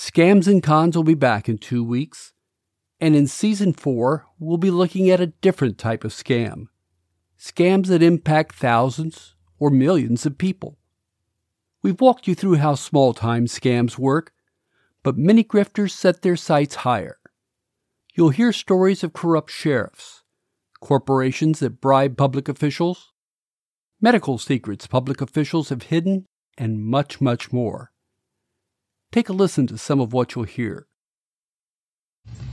Scams and Cons will be back in two weeks, and in season four, we'll be looking at a different type of scam scams that impact thousands or millions of people. We've walked you through how small time scams work, but many grifters set their sights higher. You'll hear stories of corrupt sheriffs, corporations that bribe public officials, medical secrets public officials have hidden, and much, much more. Take a listen to some of what you'll hear.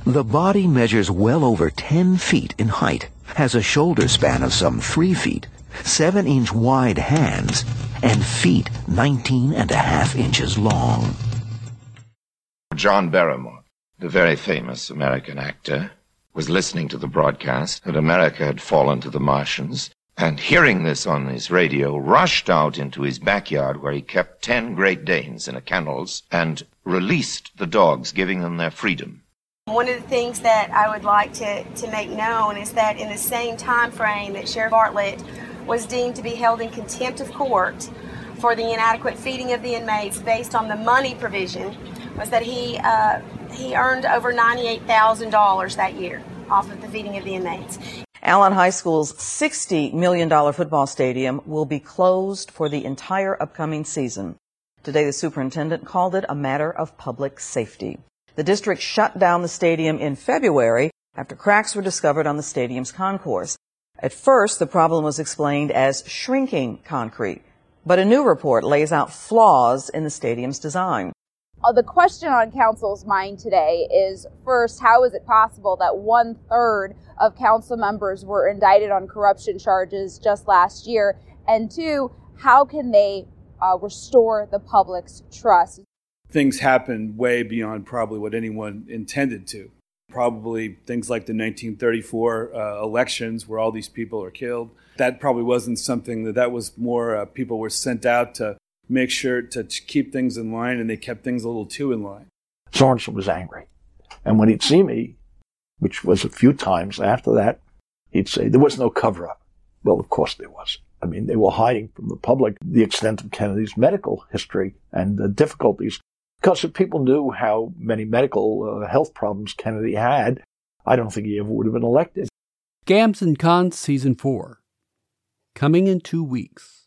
The body measures well over 10 feet in height, has a shoulder span of some 3 feet, 7-inch wide hands, and feet 19 and a half inches long. John Barrymore, the very famous American actor, was listening to the broadcast that America had fallen to the Martians, and hearing this on his radio, rushed out into his backyard where he kept ten Great Danes in a kennels and released the dogs, giving them their freedom. One of the things that I would like to, to make known is that in the same time frame that Sheriff Bartlett was deemed to be held in contempt of court for the inadequate feeding of the inmates based on the money provision, was that he uh, he earned over $98,000 that year off of the feeding of the inmates. Allen High School's $60 million football stadium will be closed for the entire upcoming season. Today, the superintendent called it a matter of public safety. The district shut down the stadium in February after cracks were discovered on the stadium's concourse. At first, the problem was explained as shrinking concrete, but a new report lays out flaws in the stadium's design. Uh, the question on council's mind today is first, how is it possible that one third of council members were indicted on corruption charges just last year? And two, how can they uh, restore the public's trust? things happened way beyond probably what anyone intended to. Probably things like the 1934 uh, elections where all these people are killed. That probably wasn't something that that was more uh, people were sent out to make sure to keep things in line and they kept things a little too in line. Sorensen was angry. And when he'd see me, which was a few times after that, he'd say, there was no cover up. Well, of course there was. I mean, they were hiding from the public the extent of Kennedy's medical history and the difficulties because if people knew how many medical uh, health problems Kennedy had, I don't think he ever would have been elected. Scams and Cons Season 4. Coming in two weeks.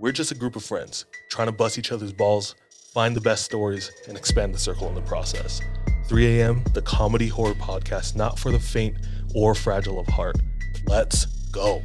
We're just a group of friends trying to bust each other's balls, find the best stories, and expand the circle in the process. 3 a.m., the comedy horror podcast not for the faint or fragile of heart. Let's go.